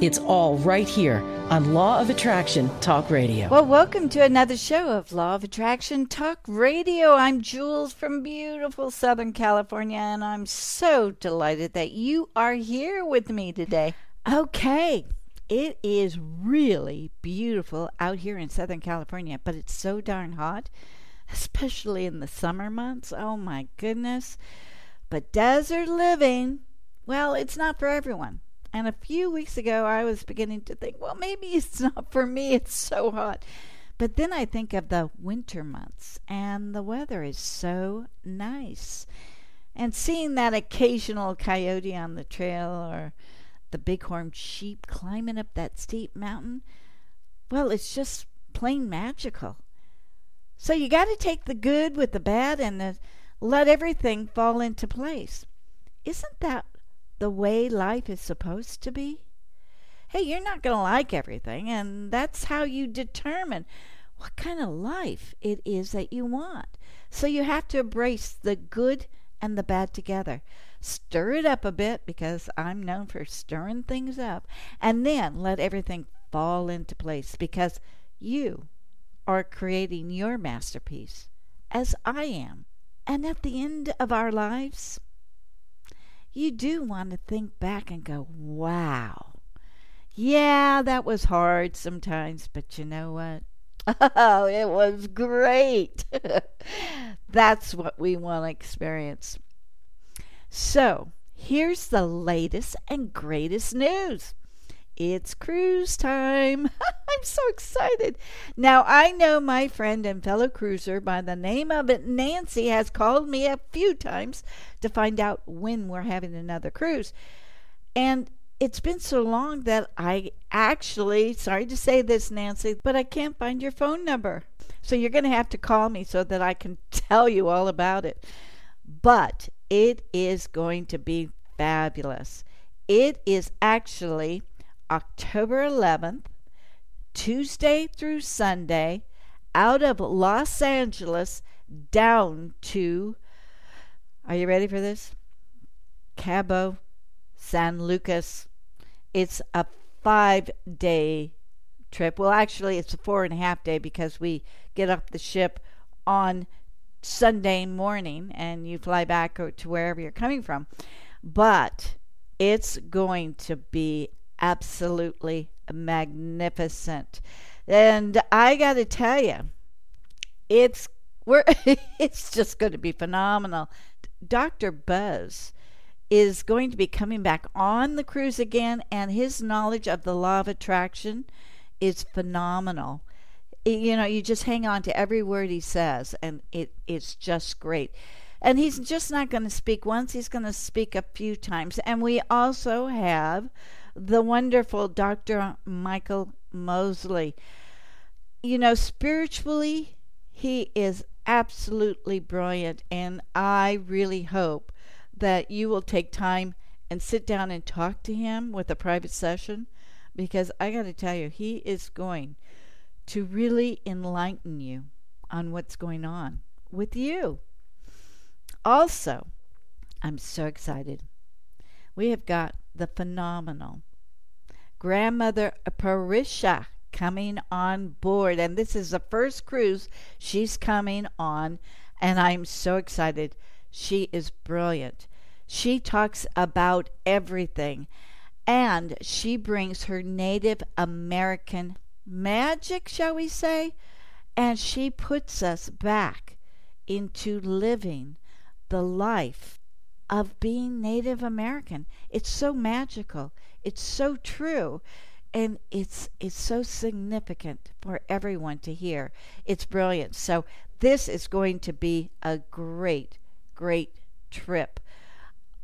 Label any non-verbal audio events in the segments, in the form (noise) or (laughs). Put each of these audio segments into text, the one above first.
It's all right here on Law of Attraction Talk Radio. Well, welcome to another show of Law of Attraction Talk Radio. I'm Jules from beautiful Southern California, and I'm so delighted that you are here with me today. Okay, it is really beautiful out here in Southern California, but it's so darn hot, especially in the summer months. Oh my goodness. But desert living, well, it's not for everyone. And a few weeks ago, I was beginning to think, well, maybe it's not for me. It's so hot. But then I think of the winter months, and the weather is so nice. And seeing that occasional coyote on the trail or the bighorn sheep climbing up that steep mountain, well, it's just plain magical. So you got to take the good with the bad and uh, let everything fall into place. Isn't that the way life is supposed to be? Hey, you're not going to like everything, and that's how you determine what kind of life it is that you want. So you have to embrace the good and the bad together. Stir it up a bit because I'm known for stirring things up, and then let everything fall into place because you are creating your masterpiece, as I am. And at the end of our lives, you do want to think back and go, wow. Yeah, that was hard sometimes, but you know what? (laughs) Oh, it was great. (laughs) That's what we want to experience. So, here's the latest and greatest news. It's cruise time. (laughs) I'm so excited. Now, I know my friend and fellow cruiser by the name of it, Nancy, has called me a few times to find out when we're having another cruise. And it's been so long that I actually, sorry to say this, Nancy, but I can't find your phone number. So you're going to have to call me so that I can (laughs) tell you all about it. But it is going to be fabulous. It is actually October 11th, Tuesday through Sunday, out of Los Angeles down to, are you ready for this? Cabo San Lucas. It's a five day trip. Well, actually, it's a four and a half day because we get off the ship on Sunday morning and you fly back to wherever you're coming from. But it's going to be absolutely magnificent. And I got to tell you, it's we're (laughs) it's just going to be phenomenal. Dr. Buzz is going to be coming back on the cruise again and his knowledge of the law of attraction is phenomenal. You know, you just hang on to every word he says and it it's just great. And he's just not going to speak once, he's going to speak a few times. And we also have the wonderful Dr. Michael Mosley. You know, spiritually, he is absolutely brilliant, and I really hope that you will take time and sit down and talk to him with a private session because I got to tell you, he is going to really enlighten you on what's going on with you. Also, I'm so excited. We have got the phenomenal grandmother Parisha coming on board. And this is the first cruise she's coming on. And I'm so excited. She is brilliant. She talks about everything. And she brings her Native American magic, shall we say? And she puts us back into living the life of being Native American. It's so magical. It's so true. And it's it's so significant for everyone to hear. It's brilliant. So this is going to be a great, great trip.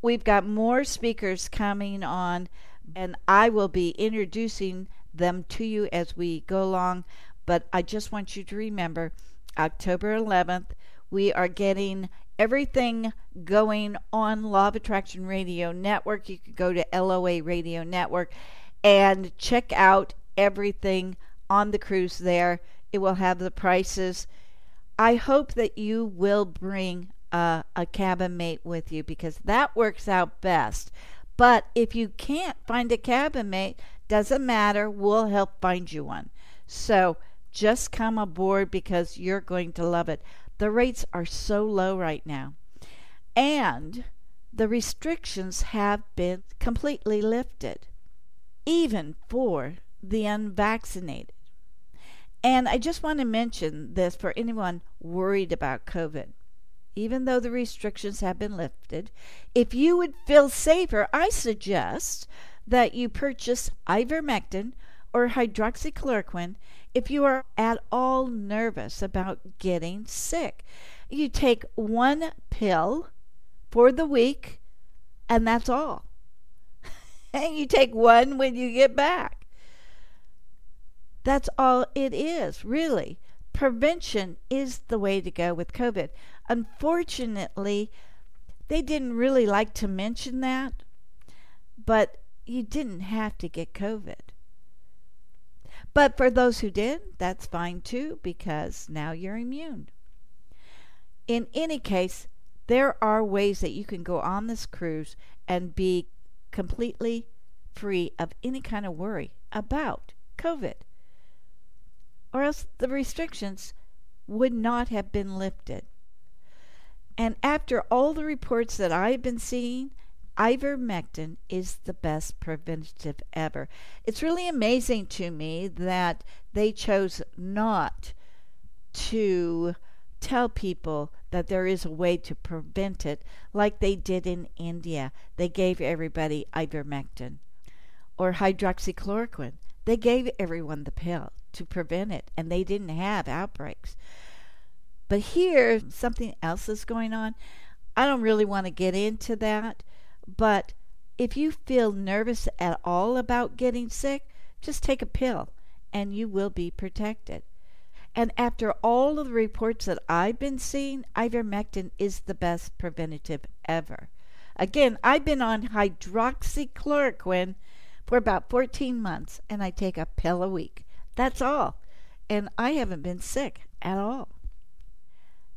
We've got more speakers coming on, and I will be introducing them to you as we go along. But I just want you to remember October 11th, we are getting everything going on Law of Attraction Radio Network. You could go to LOA Radio Network and check out everything on the cruise there. It will have the prices. I hope that you will bring uh, a cabin mate with you because that works out best. But if you can't find a cabin mate, doesn't matter. We'll help find you one. So just come aboard because you're going to love it. The rates are so low right now. And the restrictions have been completely lifted, even for the unvaccinated. And I just want to mention this for anyone worried about COVID. Even though the restrictions have been lifted, if you would feel safer, I suggest that you purchase ivermectin or hydroxychloroquine if you are at all nervous about getting sick. You take one pill for the week, and that's all. (laughs) and you take one when you get back. That's all it is, really. Prevention is the way to go with COVID. Unfortunately, they didn't really like to mention that, but you didn't have to get COVID. But for those who did, that's fine too, because now you're immune. In any case, there are ways that you can go on this cruise and be completely free of any kind of worry about COVID or else the restrictions would not have been lifted. And after all the reports that I've been seeing, ivermectin is the best preventative ever. It's really amazing to me that they chose not to tell people that there is a way to prevent it like they did in India. They gave everybody ivermectin or hydroxychloroquine. They gave everyone the pill to prevent it, and they didn't have outbreaks. But here, something else is going on. I don't really want to get into that, but if you feel nervous at all about getting sick, just take a pill and you will be protected. And after all of the reports that I've been seeing, ivermectin is the best preventative ever. Again, I've been on hydroxychloroquine for about 14 months and I take a pill a week. That's all. And I haven't been sick at all.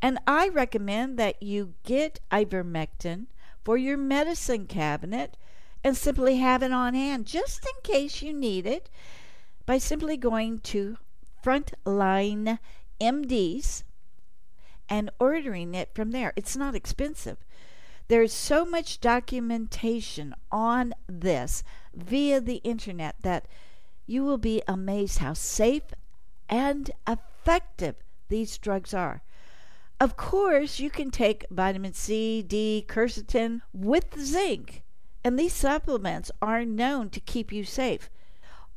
And I recommend that you get ivermectin for your medicine cabinet and simply have it on hand just in case you need it by simply going to Frontline MDs and ordering it from there. It's not expensive. There's so much documentation on this via the internet that you will be amazed how safe and effective these drugs are. Of course, you can take vitamin C, D, quercetin with zinc, and these supplements are known to keep you safe.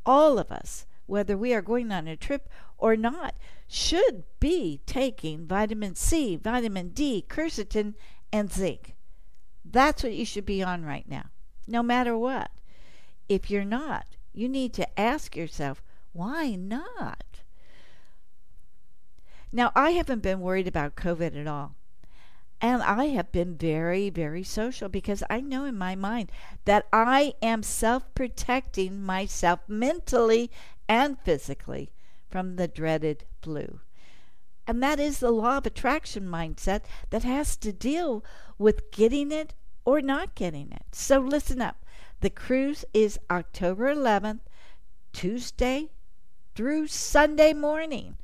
All of us, whether we are going on a trip or not, should be taking vitamin C, vitamin D, quercetin, and zinc. That's what you should be on right now, no matter what. If you're not, you need to ask yourself, why not? Now, I haven't been worried about COVID at all. And I have been very, very social because I know in my mind that I am self protecting myself mentally and physically from the dreaded flu. And that is the law of attraction mindset that has to deal with getting it or not getting it. So listen up. The cruise is October 11th, Tuesday through Sunday morning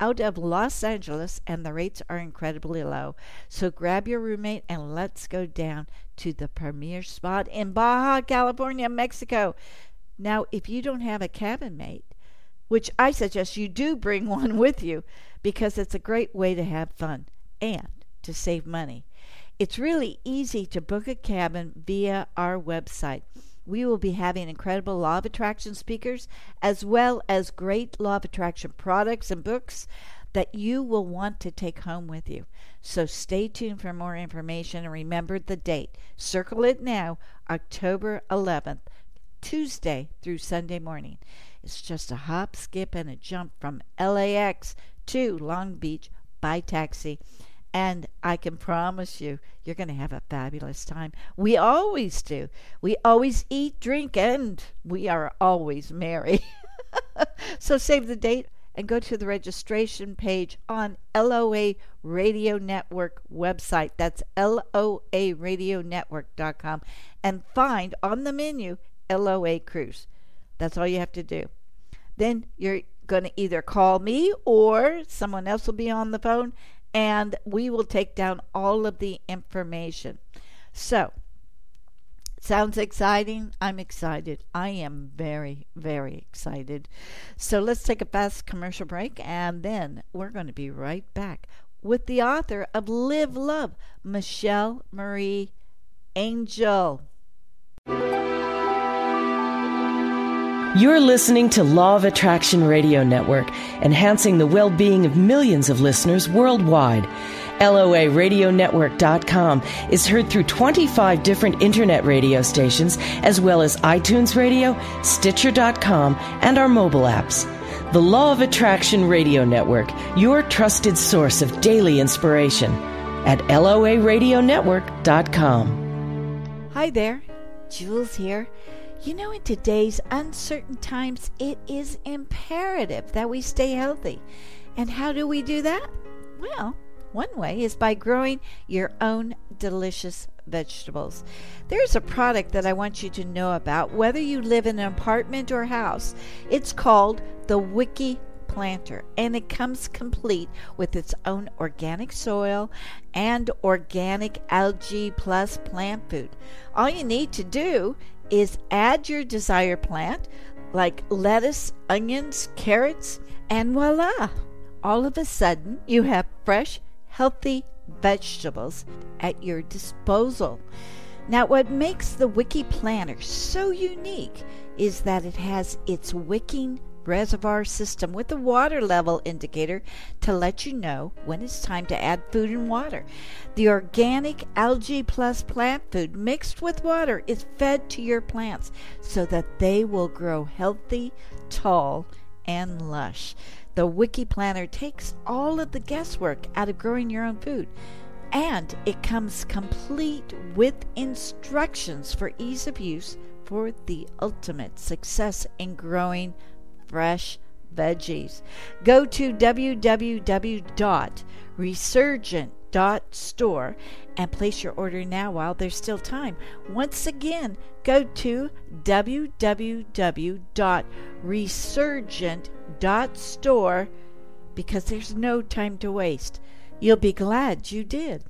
out of Los Angeles, and the rates are incredibly low. So grab your roommate and let's go down to the premier spot in Baja California, Mexico. Now, if you don't have a cabin mate, which I suggest you do bring (laughs) one with you because it's a great way to have fun and to save money. It's really easy to book a cabin via our website. We will be having incredible Law of Attraction speakers as well as great Law of Attraction products and books that you will want to take home with you. So stay tuned for more information and remember the date. Circle it now, October 11th, Tuesday through Sunday morning. It's just a hop, skip, and a jump from LAX to Long Beach by taxi. And I can promise you, you're going to have a fabulous time. We always do. We always eat, drink, and we are always merry. (laughs) so save the date and go to the registration page on LOA Radio Network website. That's LOARadionetwork.com and find on the menu LOA Cruise. That's all you have to do. Then you're going to either call me or someone else will be on the phone and we will take down all of the information. So, Sounds exciting? I'm excited. I am very, very excited. So let's take a fast commercial break and then we're going to be right back with the author of Live Love, Michelle Marie Angel. You're listening to Law of Attraction Radio Network, enhancing the well being of millions of listeners worldwide. LOARadionetwork.com is heard through 25 different internet radio stations, as well as iTunes Radio, Stitcher.com, and our mobile apps. The Law of Attraction Radio Network, your trusted source of daily inspiration at LOARadionetwork.com. Hi there, Jules here. You know, in today's uncertain times, it is imperative that we stay healthy. And how do we do that? Well, one way is by growing your own delicious vegetables. There's a product that I want you to know about, whether you live in an apartment or house. It's called the Wiki Planter, and it comes complete with its own organic soil and organic algae plus plant food. All you need to do is add your desired plant, like lettuce, onions, carrots, and voila! All of a sudden, you have fresh healthy vegetables at your disposal. Now, what makes the Wiki Planter so unique is that it has its wicking reservoir system with a water level indicator to let you know when it's time to add food and water. The organic algae plus plant food mixed with water is fed to your plants so that they will grow healthy, tall, and lush. The Wiki Planter takes all of the guesswork out of growing your own food. And it comes complete with instructions for ease of use for the ultimate success in growing fresh veggies. Go to www.resurgent.store and place your order now while there's still time. Once again, go to www.resurgent.store because there's no time to waste. You'll be glad you did.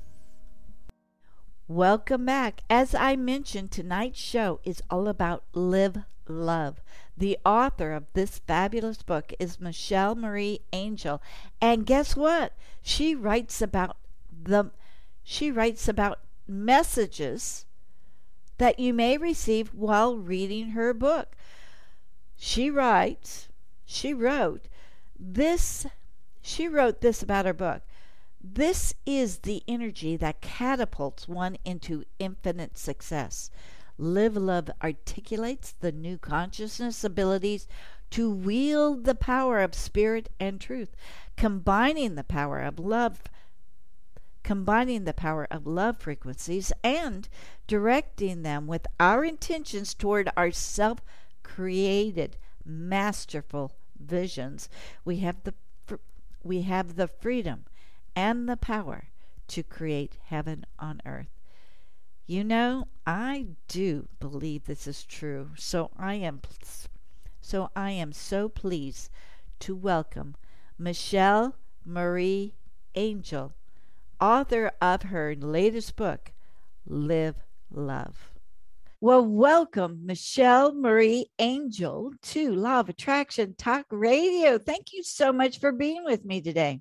Welcome back. As I mentioned, tonight's show is all about live love. The author of this fabulous book is Michelle Marie Angel. And guess what? She writes about the she writes about messages that you may receive while reading her book. She writes, she wrote this she wrote this about her book. This is the energy that catapults one into infinite success. Live Love articulates the new consciousness abilities to wield the power of spirit and truth, combining the power of love combining the power of love frequencies and directing them with our intentions toward our self created masterful visions we have the we have the freedom and the power to create heaven on earth you know i do believe this is true so i am so i am so pleased to welcome michelle marie angel author of her latest book, Live Love. Well, welcome, Michelle Marie Angel, to Law of Attraction Talk Radio. Thank you so much for being with me today.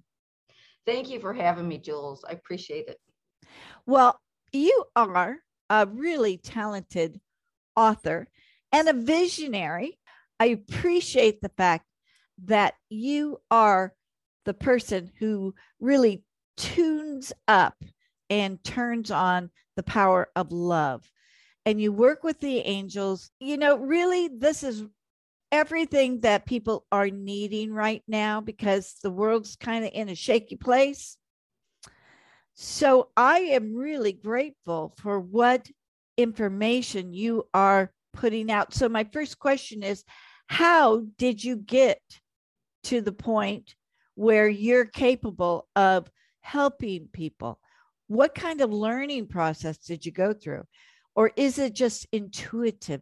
Thank you for having me, Jules. I appreciate it. Well, you are a really talented author and a visionary. I appreciate the fact that you are the person who really tunes up and turns on the power of love. And you work with the angels. You know, really, this is everything that people are needing right now because the world's kind of in a shaky place. So I am really grateful for what information you are putting out. So my first question is how did you get to the point where you're capable of helping people? What kind of learning process did you go through? Or is it just intuitive?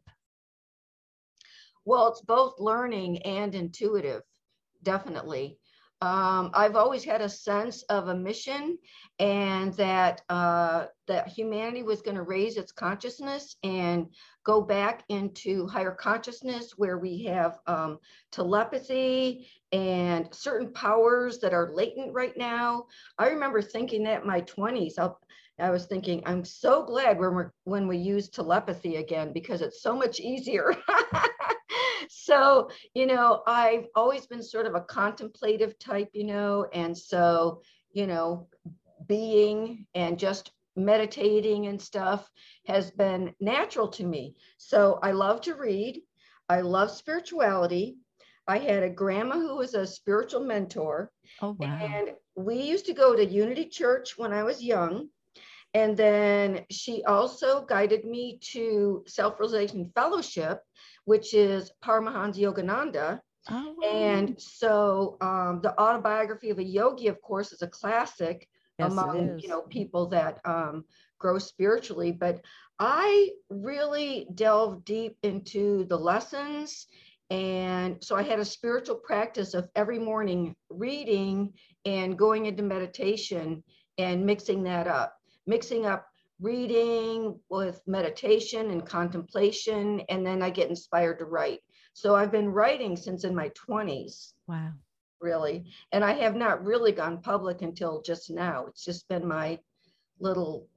Well, it's both learning and intuitive, definitely. Um, I've always had a sense of a mission and that uh, that humanity was going to raise its consciousness and go back into higher consciousness where we have um, telepathy and certain powers that are latent right now. I remember thinking that in my 20s. I'll, I was thinking, I'm so glad when we when we use telepathy again because it's so much easier. (laughs) so, you know, I've always been sort of a contemplative type, you know, and so, you know, being and just meditating and stuff has been natural to me. So I love to read. I love spirituality. I had a grandma who was a spiritual mentor. Oh, wow. And we used to go to Unity Church when I was young. And then she also guided me to Self Realization Fellowship, which is Paramahansa Yogananda. Oh, wow. And so um, the autobiography of a yogi, of course, is a classic yes, among you know people that um, grow spiritually. But I really delved deep into the lessons. And so I had a spiritual practice of every morning reading and going into meditation and mixing that up, mixing up reading with meditation and contemplation, and then I get inspired to write. So I've been writing since in my 20s. Wow. Really. And I have not really gone public until just now. It's just been my little,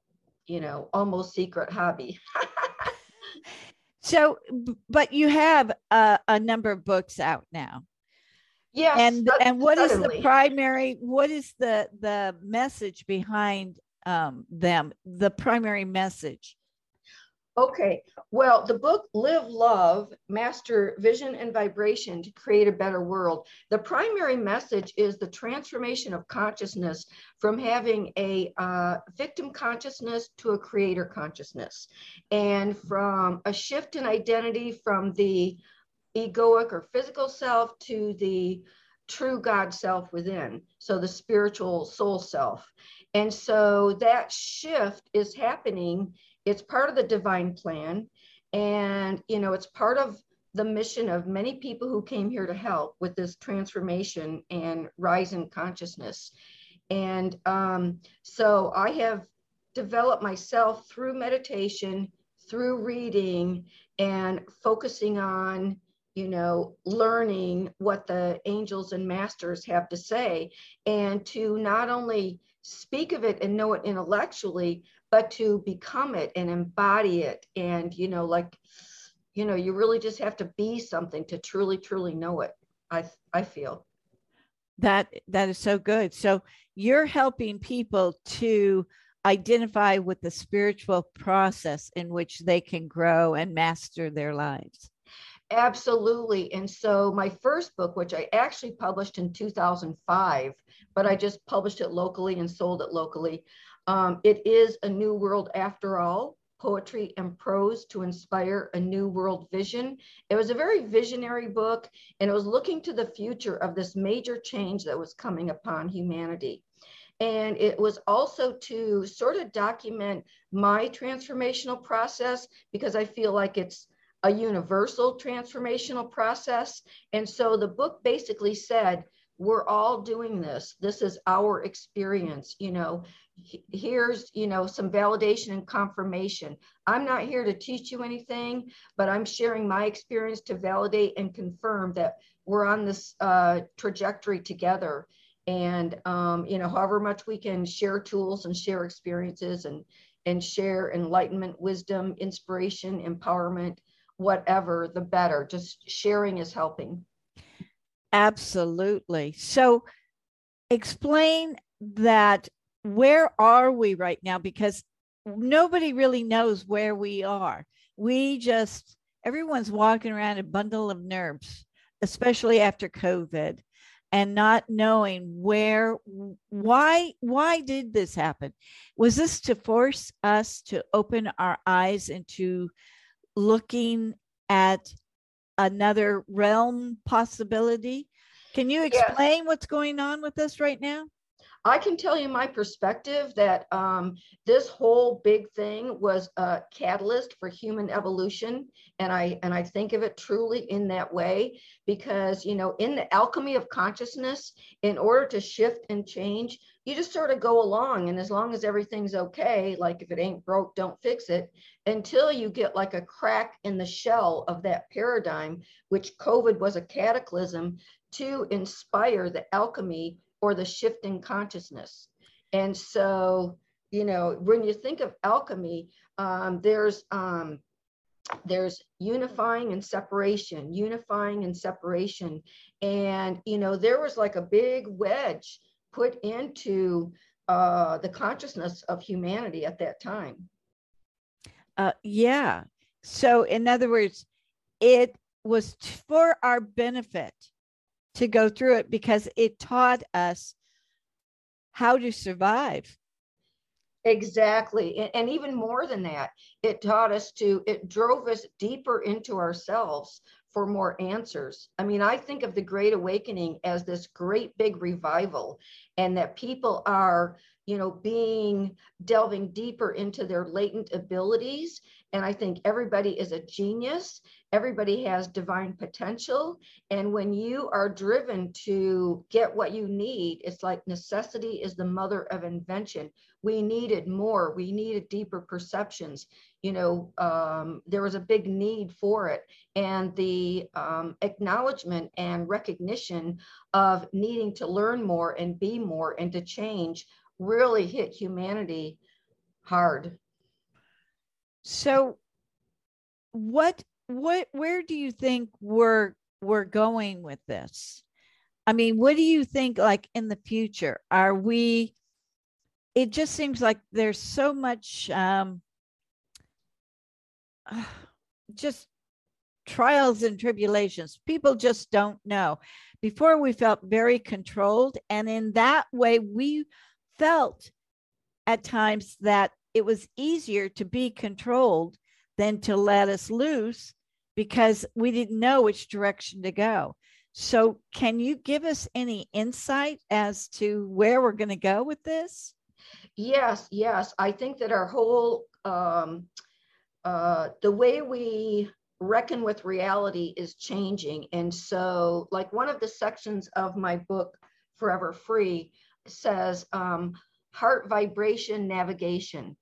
you know, almost secret hobby. (laughs) so, but you have a, a number of books out now. Yes. And and what suddenly. is the primary what is the the message behind um, them, the primary message? Okay, well, the book Live Love, Master Vision and Vibration to Create a Better World. The primary message is the transformation of consciousness from having a uh, victim consciousness to a creator consciousness, and from a shift in identity from the egoic or physical self to the true God self within, so the spiritual soul self. And so that shift is happening. It's part of the divine plan. And, you know, it's part of the mission of many people who came here to help with this transformation and rise in consciousness. And um, so I have developed myself through meditation, through reading, and focusing on you know, learning what the angels and masters have to say, and to not only speak of it and know it intellectually, but to become it and embody it. And, you know, like, you know, you really just have to be something to truly, truly know it. I, I feel that that is so good. So you're helping people to identify with the spiritual process in which they can grow and master their lives. Absolutely. And so my first book, which I actually published in 2005, but I just published it locally and sold it locally. Um, it is a new world after all poetry and prose to inspire a new world vision. It was a very visionary book, and it was looking to the future of this major change that was coming upon humanity. And it was also to sort of document my transformational process because I feel like it's a universal transformational process. And so the book basically said, we're all doing this. This is our experience. You know, here's, you know, some validation and confirmation. I'm not here to teach you anything, but I'm sharing my experience to validate and confirm that we're on this uh, trajectory together. And, um, you know, however much we can share tools and share experiences and, and share enlightenment, wisdom, inspiration, empowerment, whatever, the better. Just sharing is helping. Absolutely. So explain that where are we right now? Because nobody really knows where we are. We just, everyone's walking around a bundle of nerves. especially after COVID and not knowing where why why did this happen was this to force us to open our eyes into looking at another realm possibility. Can you explain what's going on with this right now I can tell you my perspective that um, this whole big thing was a catalyst for human evolution, and I and I think of it truly in that way because you know in the alchemy of consciousness, in order to shift and change, you just sort of go along, and as long as everything's okay, like if it ain't broke, don't fix it, until you get like a crack in the shell of that paradigm, which COVID was a cataclysm to inspire the alchemy or the shifting consciousness. And so, you know, when you think of alchemy, um, there's um, there's unifying and separation, unifying and separation, and you know, there was like a big wedge put into uh, the consciousness of humanity at that time. Uh, yeah. So, in other words, it was for our benefit to go through it because it taught us how to survive. Exactly. And, even more than that, it taught us to, it drove us deeper into ourselves for more answers. I mean, I think of the Great Awakening as this great big revival, and that people are, you know, being delving deeper into their latent abilities. And I think everybody is a genius everybody has divine potential. And when you are driven to get what you need, it's like necessity is the mother of invention. We needed more, we needed deeper perceptions. You know, um, there was a big need for it. And the um, acknowledgement and recognition of needing to learn more and be more and to change really hit humanity hard. So, what what where do you think we're we're going with this? I mean, what do you think like in the future? Are we it just seems like there's so much um (sighs) just trials and tribulations. People just don't know. Before we felt very controlled and in that way we felt at times that it was easier to be controlled than to let us loose because we didn't know which direction to go. So, can you give us any insight as to where we're going to go with this? Yes, yes. I think that our whole, um, uh, the way we reckon with reality is changing. And so, like one of the sections of my book, Forever Free, says um, heart vibration navigation.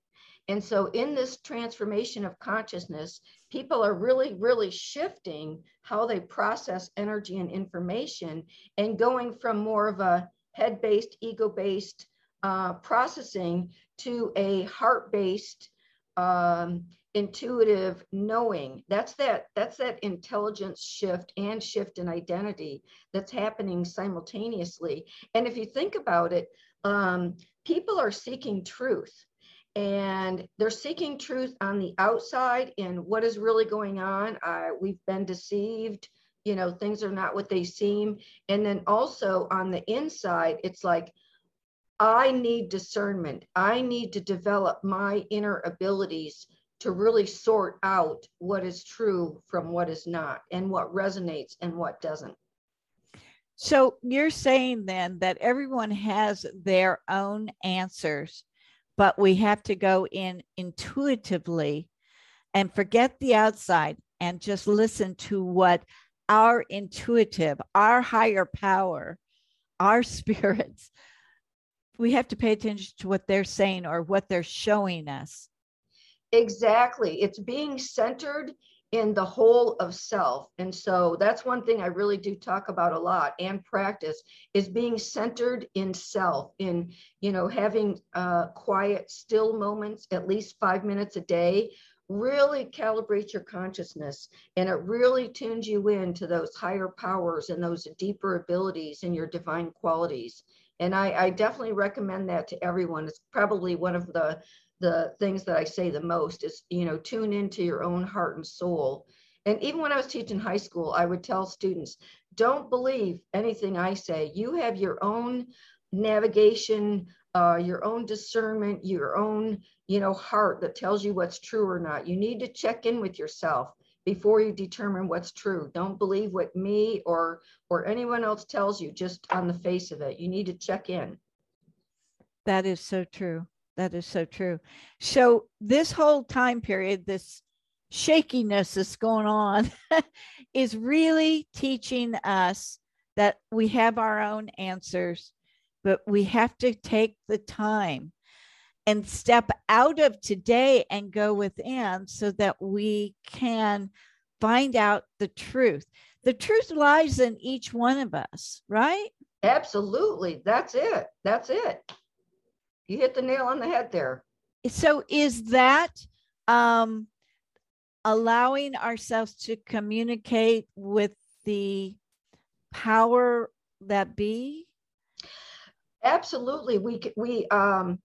And so, in this transformation of consciousness, people are really, really shifting how they process energy and information and going from more of a head based, ego based uh, processing to a heart based, um, intuitive knowing. That's that that's that intelligence shift and shift in identity that's happening simultaneously. And if you think about it um, people are seeking truth and they're seeking truth on the outside in what is really going on. Uh, we've been deceived, you know, things are not what they seem. And then also on the inside, it's like, I need discernment. I need to develop my inner abilities to really sort out what is true from what is not and what resonates and what doesn't. So you're saying then that everyone has their own answers but we have to go in intuitively and forget the outside and just listen to what our intuitive, our higher power, our (laughs) spirits, we have to pay attention to what they're saying or what they're showing us. Exactly. It's being centered in the whole of self. And so that's one thing I really do talk about a lot and practice is being centered in self, in, you know, having uh, quiet, still moments, at least five minutes a day, really calibrate your consciousness and it really tunes you in to those higher powers and those deeper abilities and your divine qualities. And I, I definitely recommend that to everyone. It's probably one of the the things that I say the most is, you know, tune into your own heart and soul And even when I was teaching high school, I would tell students, don't believe anything I say. You have your own navigation, uh, your own discernment, your own, you know, heart that tells you what's true or not. You need to check in with yourself before you determine what's true. Don't believe what me or or anyone else tells you just on the face of it. You need to check in. That is so true. That is so true. So this whole time period, this shakiness that's going on (laughs) is really teaching us that we have our own answers, but we have to take the time and step out of today and go within so that we can find out the truth. The truth lies in each one of us, right? Absolutely. That's it. That's it. You hit the nail on the head there. So is that um allowing ourselves to communicate with the power that be? Absolutely. We we um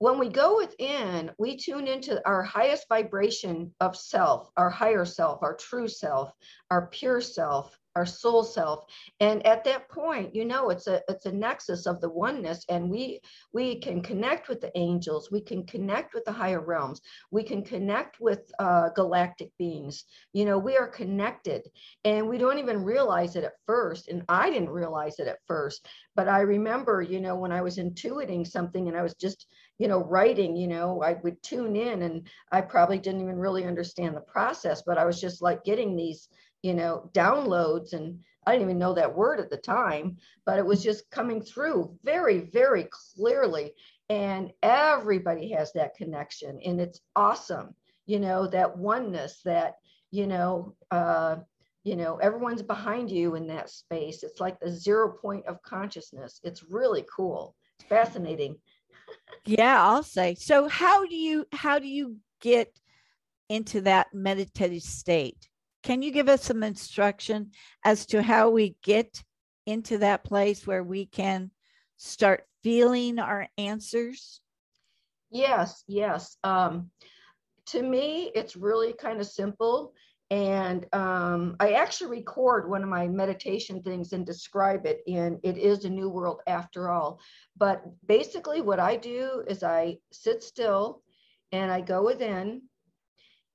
when we go within, we tune into our highest vibration of self, our higher self, our true self, our pure self, our soul self. And at that point you know it's a it's a nexus of the oneness and we we can connect with the angels. We can connect with the higher realms. We can connect with uh, galactic beings. You know we are connected. And we don't even realize it at first and i didn't realize it at first. But i remember you know when i was intuiting something and i was just you know writing you know i would tune in and i probably didn't even really understand the process but i was just like getting these you know, downloads. And I didn't even know that word at the time, but it was just coming through very, very clearly. And everybody has that connection. And it's awesome, you know, that oneness that, you know, uh, you know, everyone's behind you in that space. It's like the zero point of consciousness. It's really cool. It's fascinating. yeah, I'll say. So how do you how do you get into that meditative state? Can you give us some instruction as to how we get into that place where we can start feeling our answers? Yes, yes. Um, to me, it's really kind of simple. And um, I actually record one of my meditation things and describe it in It is a New World After All. But basically, what I do is I sit still and I go within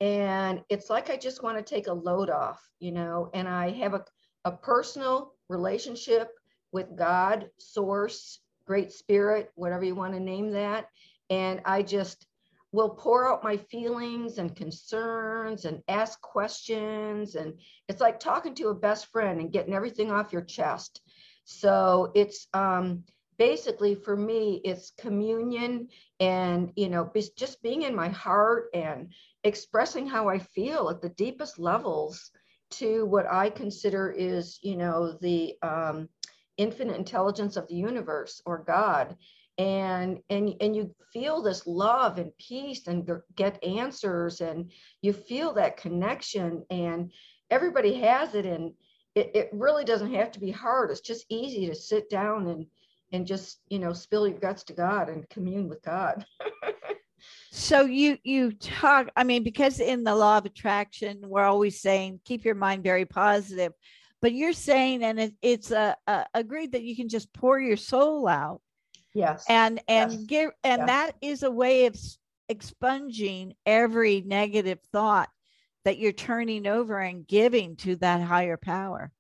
and it's like I just want to take a load off, you know, and I have a, a personal relationship with God, source, great spirit, whatever you want to name that. And I just will pour out my feelings and concerns and ask questions. And it's like talking to a best friend and getting everything off your chest. So it's um, basically for me, it's communion and, you know, just being in my heart and expressing how I feel at the deepest levels to what I consider is, you know, the um, infinite intelligence of the universe or God. And, and and you feel this love and peace and get answers and you feel that connection and everybody has it. And it, it really doesn't have to be hard. It's just easy to sit down and and just you know spill your guts to god and commune with god (laughs) so you you talk i mean because in the law of attraction we're always saying keep your mind very positive but you're saying and it, it's a, a, agreed that you can just pour your soul out yes and and yes. give and yes. that is a way of expunging every negative thought that you're turning over and giving to that higher power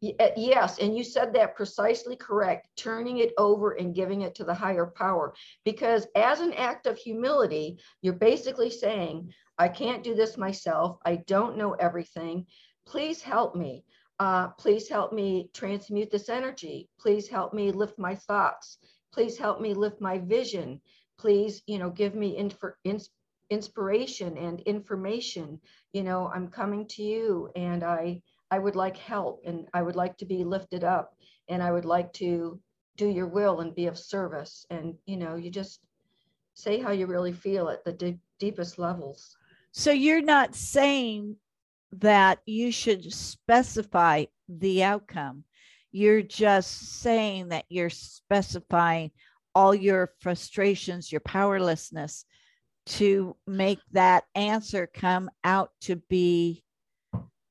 yes, and you said that precisely correct, turning it over and giving it to the higher power. Because as an act of humility, you're basically saying, I can't do this myself. I don't know everything. Please help me. Uh, please help me transmute this energy. Please help me lift my thoughts. Please help me lift my vision. Please, you know, give me inf- ins- inspiration and information. You know, I'm coming to you and I I would like help and I would like to be lifted up and I would like to do your will and be of service. And, you know, you just say how you really feel at the d- deepest levels. So you're not saying that you should specify the outcome. You're just saying that you're specifying all your frustrations, your powerlessness to make that answer come out to be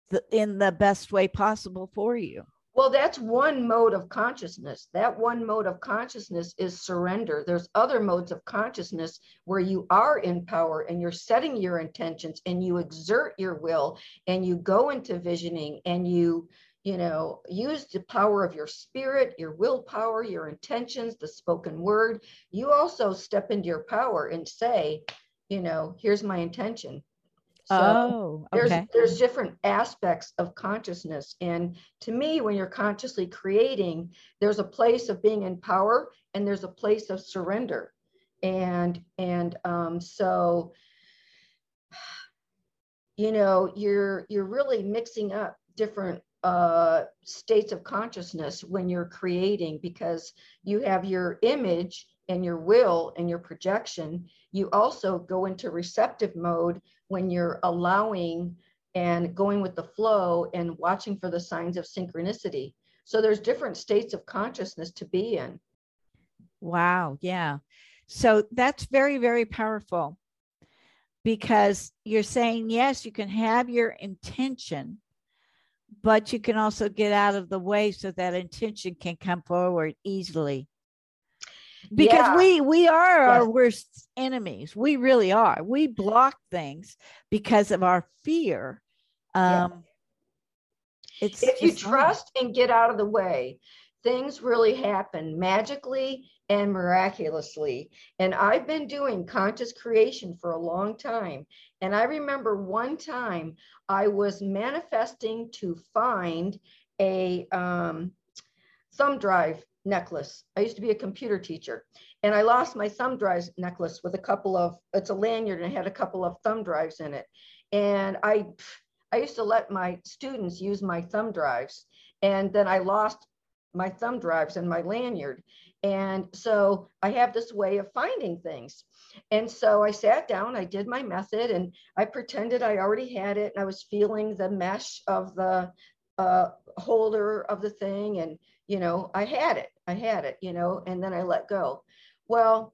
the, in the best way possible for you. Well, that's one mode of consciousness. That one mode of consciousness is surrender. There's other modes of consciousness where you are in power and you're setting your intentions and you exert your will and you go into visioning and you, you know, use the power of your spirit, your willpower, your intentions, the spoken word. You also step into your power and say, you know, here's my intention. So oh, okay. There's there's different aspects of consciousness, and to me, when you're consciously creating, there's a place of being in power, and there's a place of surrender, and and um, so you know you're you're really mixing up different uh, states of consciousness when you're creating because you have your image and your will and your projection, you also go into receptive mode when you're allowing and going with the flow and watching for the signs of synchronicity. So there's different states of consciousness to be in. Wow. Yeah. So that's very, very powerful because you're saying, yes, you can have your intention, but you can also get out of the way so that intention can come forward easily because yeah. we we are yes. our worst enemies we really are we block things because of our fear um yeah. it's if you trust and get out of the way things really happen magically and miraculously and i've been doing conscious creation for a long time and i remember one time i was manifesting to find a um, thumb drive necklace. I used to be a computer teacher and I lost my thumb drive necklace with a couple of, it's a lanyard and it had a couple of thumb drives in it. And I, I used to let my students use my thumb drives and then I lost my thumb drives and my lanyard. And so I have this way of finding things. And so I sat down, I did my method, and I pretended I already had it. And I was feeling the mesh of the uh, holder of the thing. And, you know, I had it. I had it, you know, and then I let go. Well,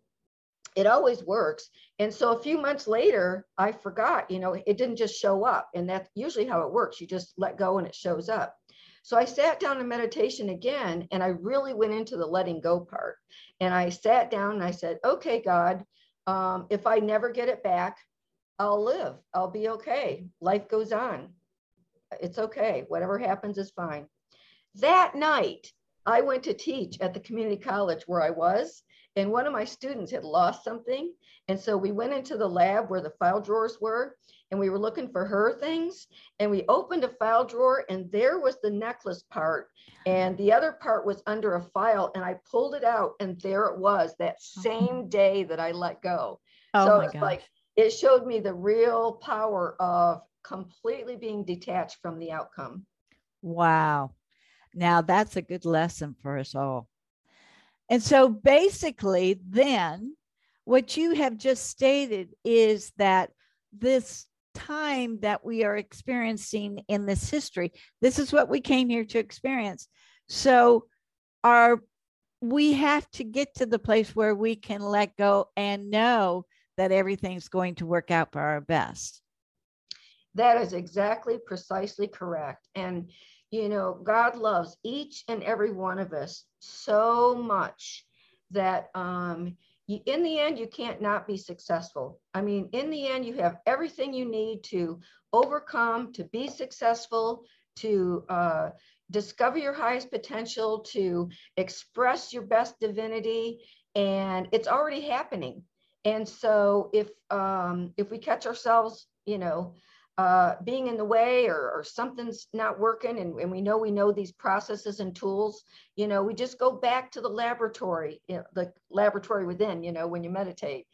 it always works. And so a few months later, I forgot, you know, it didn't just show up. And that's usually how it works. You just let go and it shows up. So I sat down in meditation again and I really went into the letting go part. And I sat down and I said, okay, God, um, if I never get it back, I'll live. I'll be okay. Life goes on. It's okay. Whatever happens is fine. That night, I went to teach at the community college where I was, and one of my students had lost something. And so we went into the lab where the file drawers were, and we were looking for her things. And we opened a file drawer, and there was the necklace part, and the other part was under a file. And I pulled it out, and there it was that oh. same day that I let go. Oh so it's like it showed me the real power of completely being detached from the outcome. Wow. Now, that's a good lesson for us all. And so, basically, then what you have just stated is that this time that we are experiencing in this history, this is what we came here to experience. So, our we have to get to the place where we can let go and know that everything's going to work out for our best. That is exactly precisely correct. And you know, God loves each and every one of us so much that um, you, in the end, you can't not be successful. I mean, in the end, you have everything you need to overcome, to be successful, to uh, discover your highest potential, to express your best divinity, and it's already happening. And so, if um, if we catch ourselves, you know, uh, being in the way or, or something's not working and, and, we know we know these processes and tools you know we just go back to the laboratory you know, the laboratory within you know when you meditate.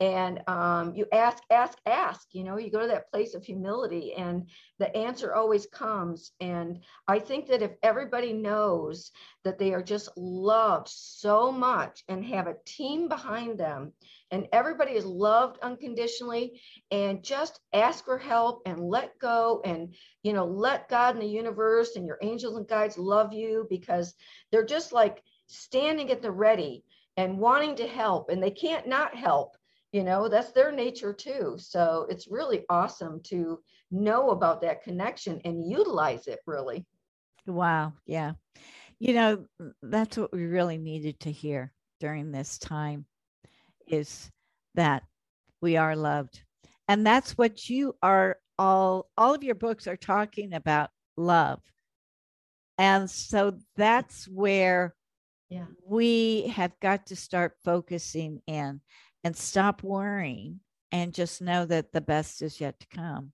And um, you ask ask ask you know you go to that place of humility and the answer always comes. And i think that if everybody knows that they are just loved so much and have a team behind them and everybody is loved unconditionally and just ask for help and let go and you know let god and the universe and your angels and guides love you because they're just like standing at the ready and wanting to help and they can't not help you know? That's their nature too. So it's really awesome to know about that connection and utilize it really. Wow. Yeah. You know that's what we really needed to hear during this time is that we are loved. And that's what you are all all of your books are talking about love and so that's where yeah. we have got to start focusing in and stop worrying and just know that the best is yet to come.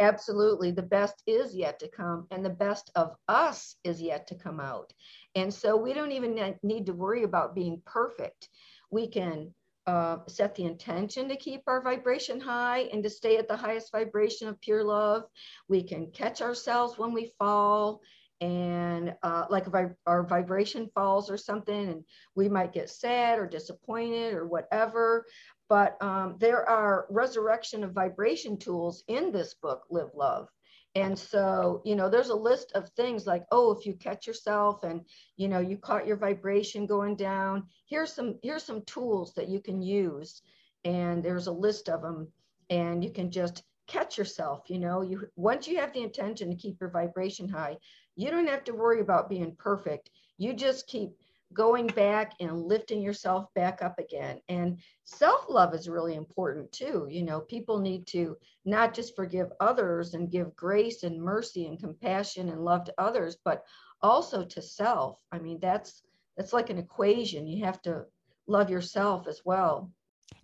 Absolutely. The best is yet to come, and the best of us is yet to come out. And so we don't even need to worry about being perfect. We can uh, set the intention to keep our vibration high and to stay at the highest vibration of pure love. We can catch ourselves when we fall and uh, like if our vibration falls or something and we might get sad or disappointed or whatever. But um, there are resurrection of vibration tools in this book live love. And so you know there's a list of things like oh if you catch yourself and you know you caught your vibration going down here's some here's some tools that you can use. And there's a list of them and you can just catch yourself you know. You once you have the intention to keep your vibration high you don't have to worry about being perfect. You just keep going back and lifting yourself back up again. And self love is really important too. You know, people need to not just forgive others and give grace and mercy and compassion and love to others, but also to self. I mean, that's that's like an equation. You have to love yourself as well.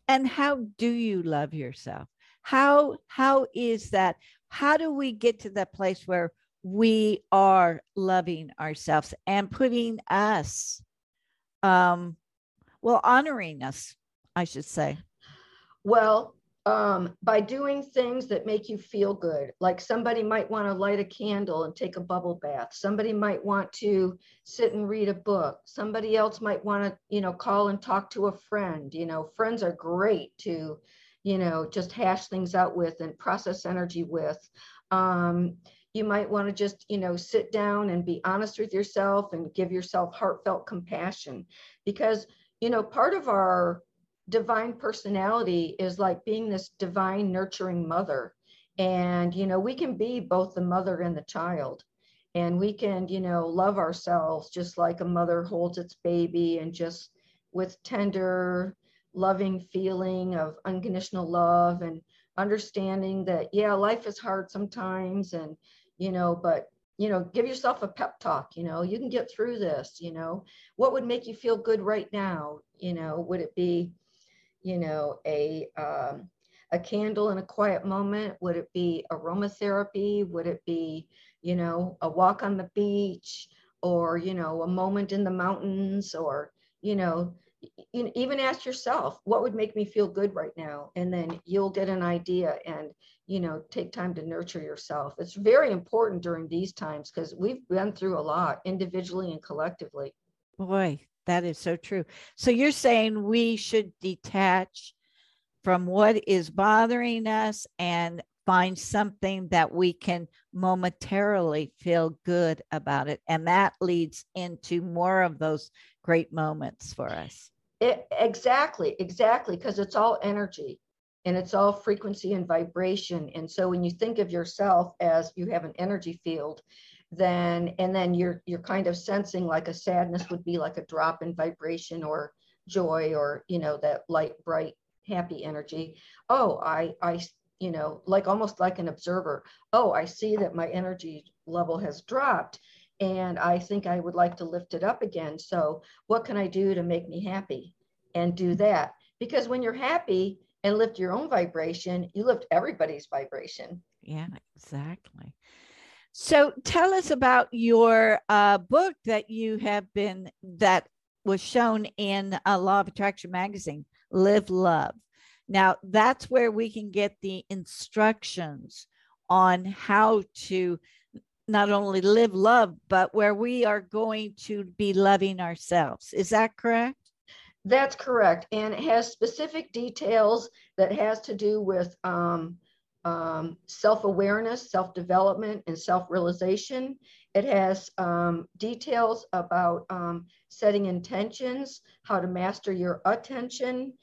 And how do you love yourself? How how is that? How do we get to that place where we are loving ourselves and putting us um well honoring us i should say. Well um by doing things that make you feel good like somebody might want to light a candle and take a bubble bath. Somebody might want to sit and read a book. Somebody else might want to you know call and talk to a friend. You know friends are great to you know just hash things out with and process energy with. Um you might want to just you know sit down and be honest with yourself and give yourself heartfelt compassion. Because you know part of our divine personality is like being this divine nurturing mother. And you know we can be both the mother and the child. And we can you know love ourselves just like a mother holds its baby and just with tender loving feeling of unconditional love and understanding that yeah life is hard sometimes and you know, but you know, give yourself a pep talk, you know, you can get through this, you know. What would make you feel good right now? You know, would it be, you know, a um, a candle in a quiet moment? Would it be aromatherapy? Would it be, you know, a walk on the beach or, you know, a moment in the mountains or, you know, even ask yourself what would make me feel good right now? And then you'll get an idea and you know take time to nurture yourself. It's very important during these times because we've been through a lot individually and collectively. Boy that is so true. So you're saying we should detach from what is bothering us and find something that we can momentarily feel good about it. And that leads into more of those great moments for us. It, exactly exactly because it's all energy and it's all frequency and vibration. And so when you think of yourself as you have an energy field then and then you're you're kind of sensing like a sadness would be like a drop in vibration or joy or you know that light bright happy energy. Oh i i you know like almost like an observer oh i see that my energy level has dropped and i think i would like to lift it up again so what can i do to make me happy and do that because when you're happy and lift your own vibration, you lift everybody's vibration. Yeah, exactly. So tell us about your uh, book that you have been, that was shown in a Law of Attraction magazine, Live Love. Now, that's where we can get the instructions on how to not only live love, but where we are going to be loving ourselves. Is that correct? That's correct. And it has specific details that has to do with um, um, self-awareness, self-development, and self-realization. It has um, details about um, setting intentions, how to master your attention,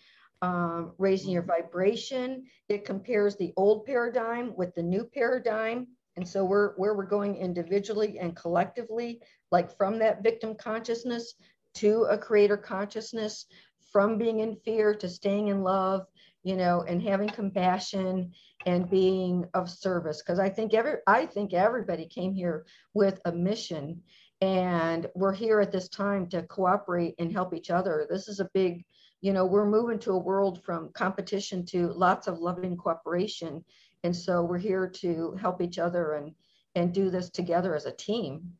um, raising your vibration. It compares the old paradigm with the new paradigm. And so we're where we're going individually and collectively, like from that victim consciousness to a creator consciousness, from being in fear to staying in love, you know, and having compassion and being of service. Because I think every I think everybody came here with a mission and we're here at this time to cooperate and help each other. This is a big you know we're moving to a world from competition to lots of loving cooperation. And so we're here to help each other and and do this together as a team.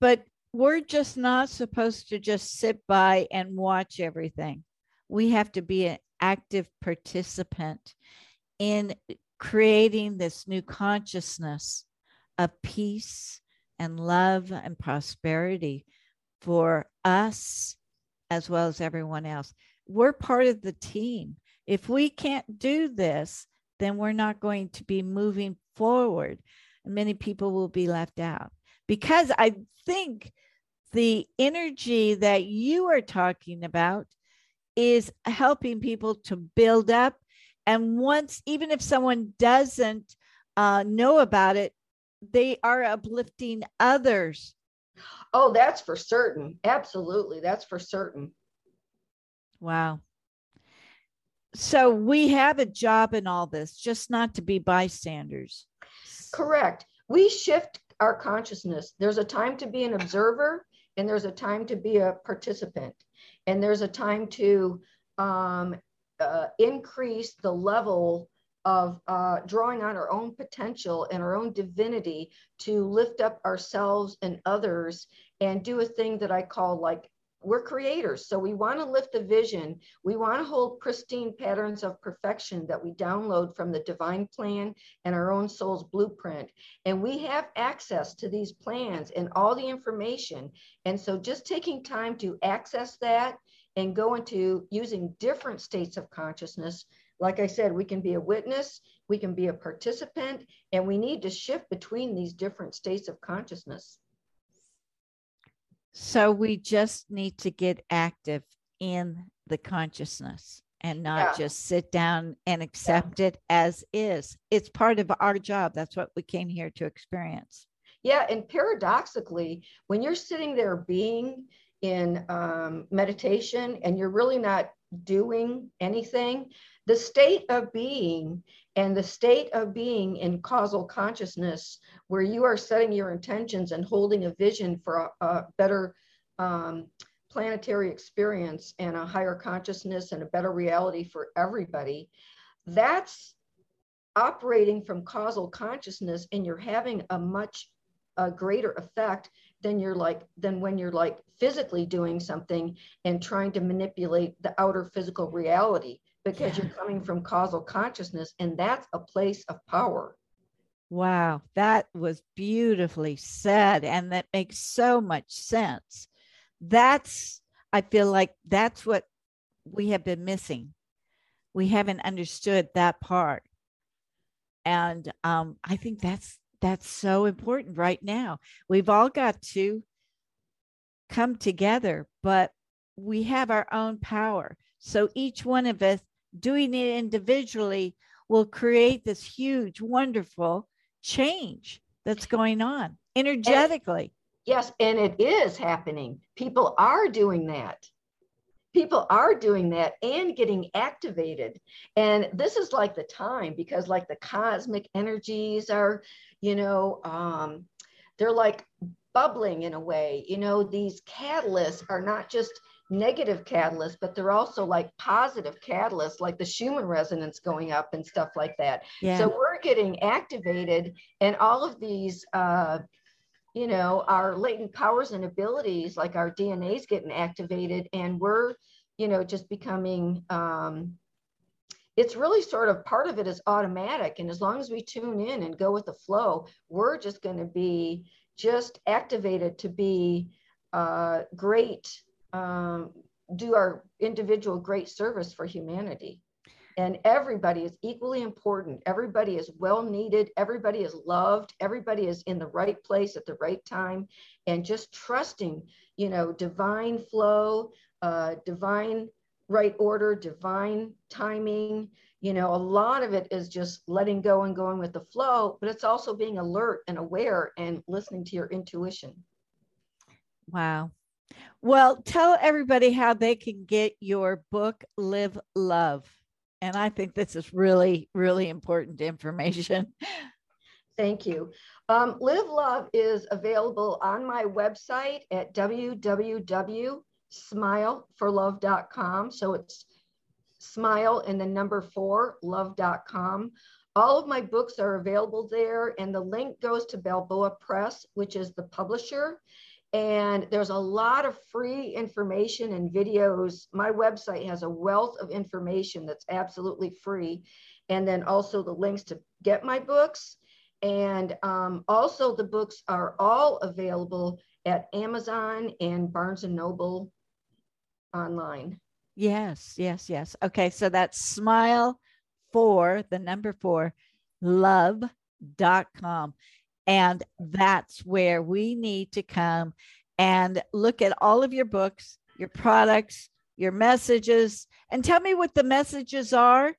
But we're just not supposed to just sit by and watch everything. We have to be an active participant in creating this new consciousness of peace and love and prosperity for us as well as everyone else. We're part of the team. If we can't do this, then we're not going to be moving forward. And many people will be left out because I think the energy that you are talking about is helping people to build up. And once, even if someone doesn't uh, know about it, they are uplifting others Oh, that's for certain. Absolutely. That's for certain. Wow. So we have a job in all this, just not to be bystanders. Correct. We shift our consciousness. There's a time to be an observer, and there's a time to be a participant, and there's a time to um, uh, increase the level of uh, drawing on our own potential and our own divinity to lift up ourselves and others and do a thing that I call like we're creators. So we want to lift the vision. We want to hold pristine patterns of perfection that we download from the divine plan and our own soul's blueprint. And we have access to these plans and all the information. And so just taking time to access that and go into using different states of consciousness like I said, we can be a witness, we can be a participant, and we need to shift between these different states of consciousness. So we just need to get active in the consciousness and not yeah. just sit down and accept yeah. it as is. It's part of our job. That's what we came here to experience. Yeah. And paradoxically, when you're sitting there being in um, meditation and you're really not doing anything, the state of being and the state of being in causal consciousness, where you are setting your intentions and holding a vision for a, a better um, planetary experience and a higher consciousness and a better reality for everybody, that's operating from causal consciousness and you're having a much a greater effect than you're like than when you're like physically doing something and trying to manipulate the outer physical reality because yeah. you're coming from causal consciousness and that's a place of power. Wow, that was beautifully said and that makes so much sense. That's I feel like that's what we have been missing. We haven't understood that part. And um, I think that's that's so important right now. We've all got to come together, but we have our own power. So each one of us doing it individually will create this huge, wonderful change that's going on energetically. And, yes, and it is happening. People are doing that. People are doing that and getting activated. And this is like the time because, like, the cosmic energies are, you know, um, they're like bubbling in a way. You know, these catalysts are not just negative catalysts, but they're also like positive catalysts, like the Schumann resonance going up and stuff like that. Yeah. So we're getting activated, and all of these, uh, you know, our latent powers and abilities, like our DNA is getting activated, and we're, you know, just becoming. Um, it's really sort of part of it is automatic, and as long as we tune in and go with the flow, we're just going to be just activated to be uh, great um, do our individual great service for humanity. And everybody is equally important. Everybody is well needed. Everybody is loved. Everybody is in the right place at the right time. And just trusting, you know, divine flow, uh, divine right order, divine timing. You know, a lot of it is just letting go and going with the flow, but it's also being alert and aware and listening to your intuition. Wow. Well, tell everybody how they can get your book, Live Love. And I think this is really, really important information. (laughs) Thank you. Um, Live Love is available on my website at www.smile4love.com. So it's smile and the number four, love.com. All of my books are available there, and the link goes to Balboa Press, which is the publisher. And there's a lot of free information and videos. My website has a wealth of information that's absolutely free. And then also the links to get my books. And um, also the books are all available at Amazon and Barnes and Noble online. Yes, yes, yes. Okay, so that's smile for the number four love.com. And that's where we need to come and look at all of your books, your products, your messages, and tell me what the messages are.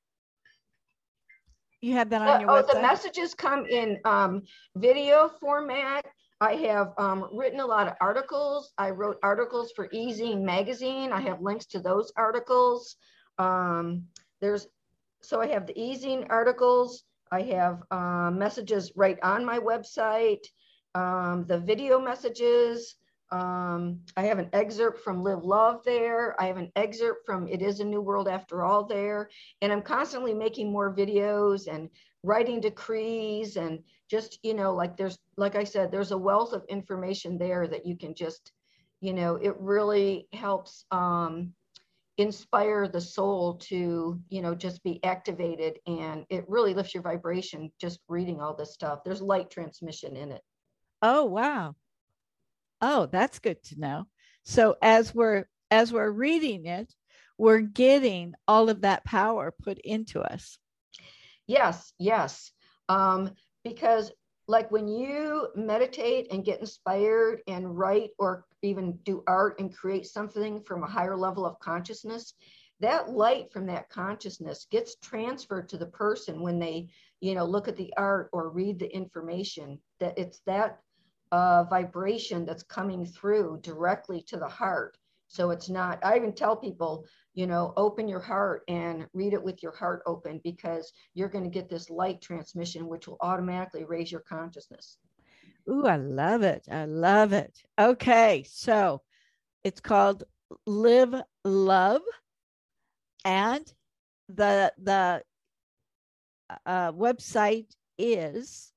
You have that on your oh, website? the messages come in um, video format. I have um, written a lot of articles. I wrote articles for eZine magazine. I have links to those articles. Um, there's so I have the eZine articles. I have um, messages right on my website, um, the video messages. Um, I have an excerpt from Live Love there. I have an excerpt from It Is a New World After All there. And I'm constantly making more videos and writing decrees and just, you know, like there's, like I said, there's a wealth of information there that you can just, you know, it really helps um, inspire the soul to you know just be activated and it really lifts your vibration just reading all this stuff. There's light transmission in it. Oh wow. Oh that's good to know. So as we're as we're reading it we're getting all of that power put into us. Yes yes. Um, because like when you meditate and get inspired and write or even do art and create something from a higher level of consciousness that light from that consciousness gets transferred to the person when they you know look at the art or read the information that it's that uh, vibration that's coming through directly to the heart. So it's not i even tell people you know open your heart and read it with your heart open because you're going to get this light transmission which will automatically raise your consciousness Ooh, I love it. I love it. Okay, so it's called Live Love, and the the uh, website is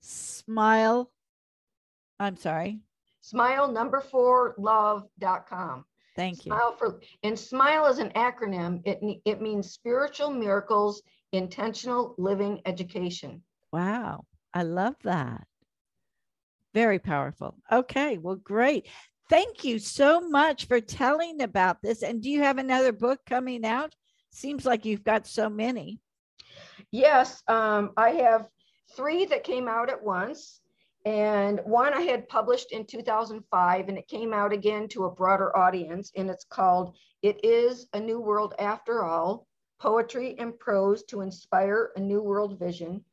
Smile. I'm sorry. Smile number four love.com. Thank you. Smile for and smile is an acronym. It it means spiritual miracles, intentional living education. Wow, I love that. Very powerful. Okay, well, great. Thank you so much for telling about this. And do you have another book coming out? Seems like you've got so many. Yes, um, I have three that came out at once. And one I had published in 2005, and it came out again to a broader audience. And it's called It Is a New World After All Poetry and Prose to Inspire a New World Vision.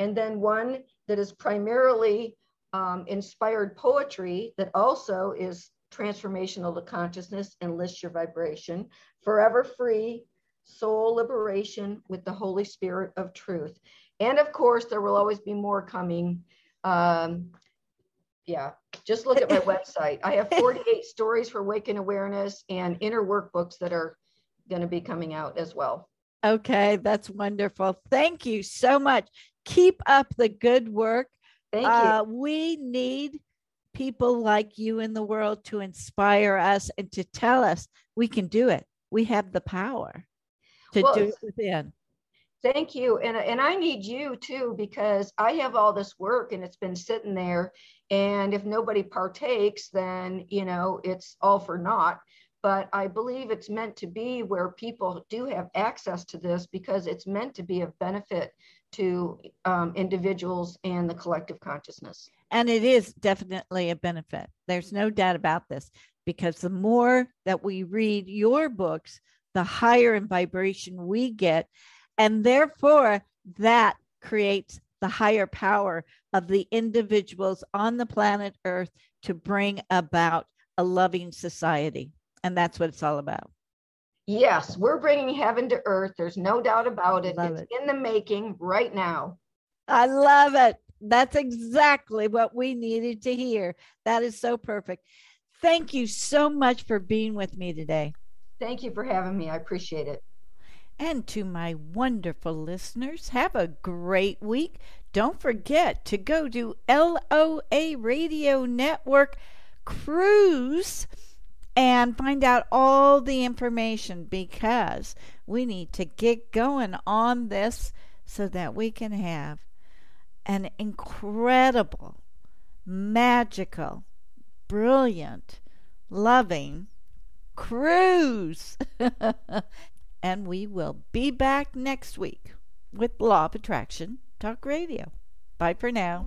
And then one that is primarily um, inspired poetry that also is transformational to consciousness and lifts your vibration. Forever free, soul liberation with the Holy Spirit of truth. And of course, there will always be more coming. Um, yeah, just look at my (laughs) website. I have 48 stories for Waking Awareness and inner workbooks that are going to be coming out as well. Okay, that's wonderful. Thank you so much. Keep up the good work. Thank you. Uh, we need people like you in the world to inspire us and to tell us we can do it. We have the power to well, do it within. Thank you. And, and I need you too, because I have all this work and it's been sitting there. And if nobody partakes, then, you know, it's all for naught. But I believe it's meant to be where people do have access to this because it's meant to be of benefit to um, individuals and the collective consciousness. And it is definitely a benefit. There's no doubt about this because the more that we read your books, the higher in vibration we get. And therefore, that creates the higher power of the individuals on the planet Earth to bring about a loving society. And that's what it's all about. Yes, we're bringing heaven to earth. There's no doubt about it. Love it's it. in the making right now. I love it. That's exactly what we needed to hear. That is so perfect. Thank you so much for being with me today. Thank you for having me. I appreciate it. And to my wonderful listeners, have a great week. Don't forget to go to LOA Radio Network Cruise and find out all the information because we need to get going on this so that we can have an incredible, magical, brilliant, loving cruise. (laughs) and we will be back next week with Law of Attraction Talk Radio. Bye for now.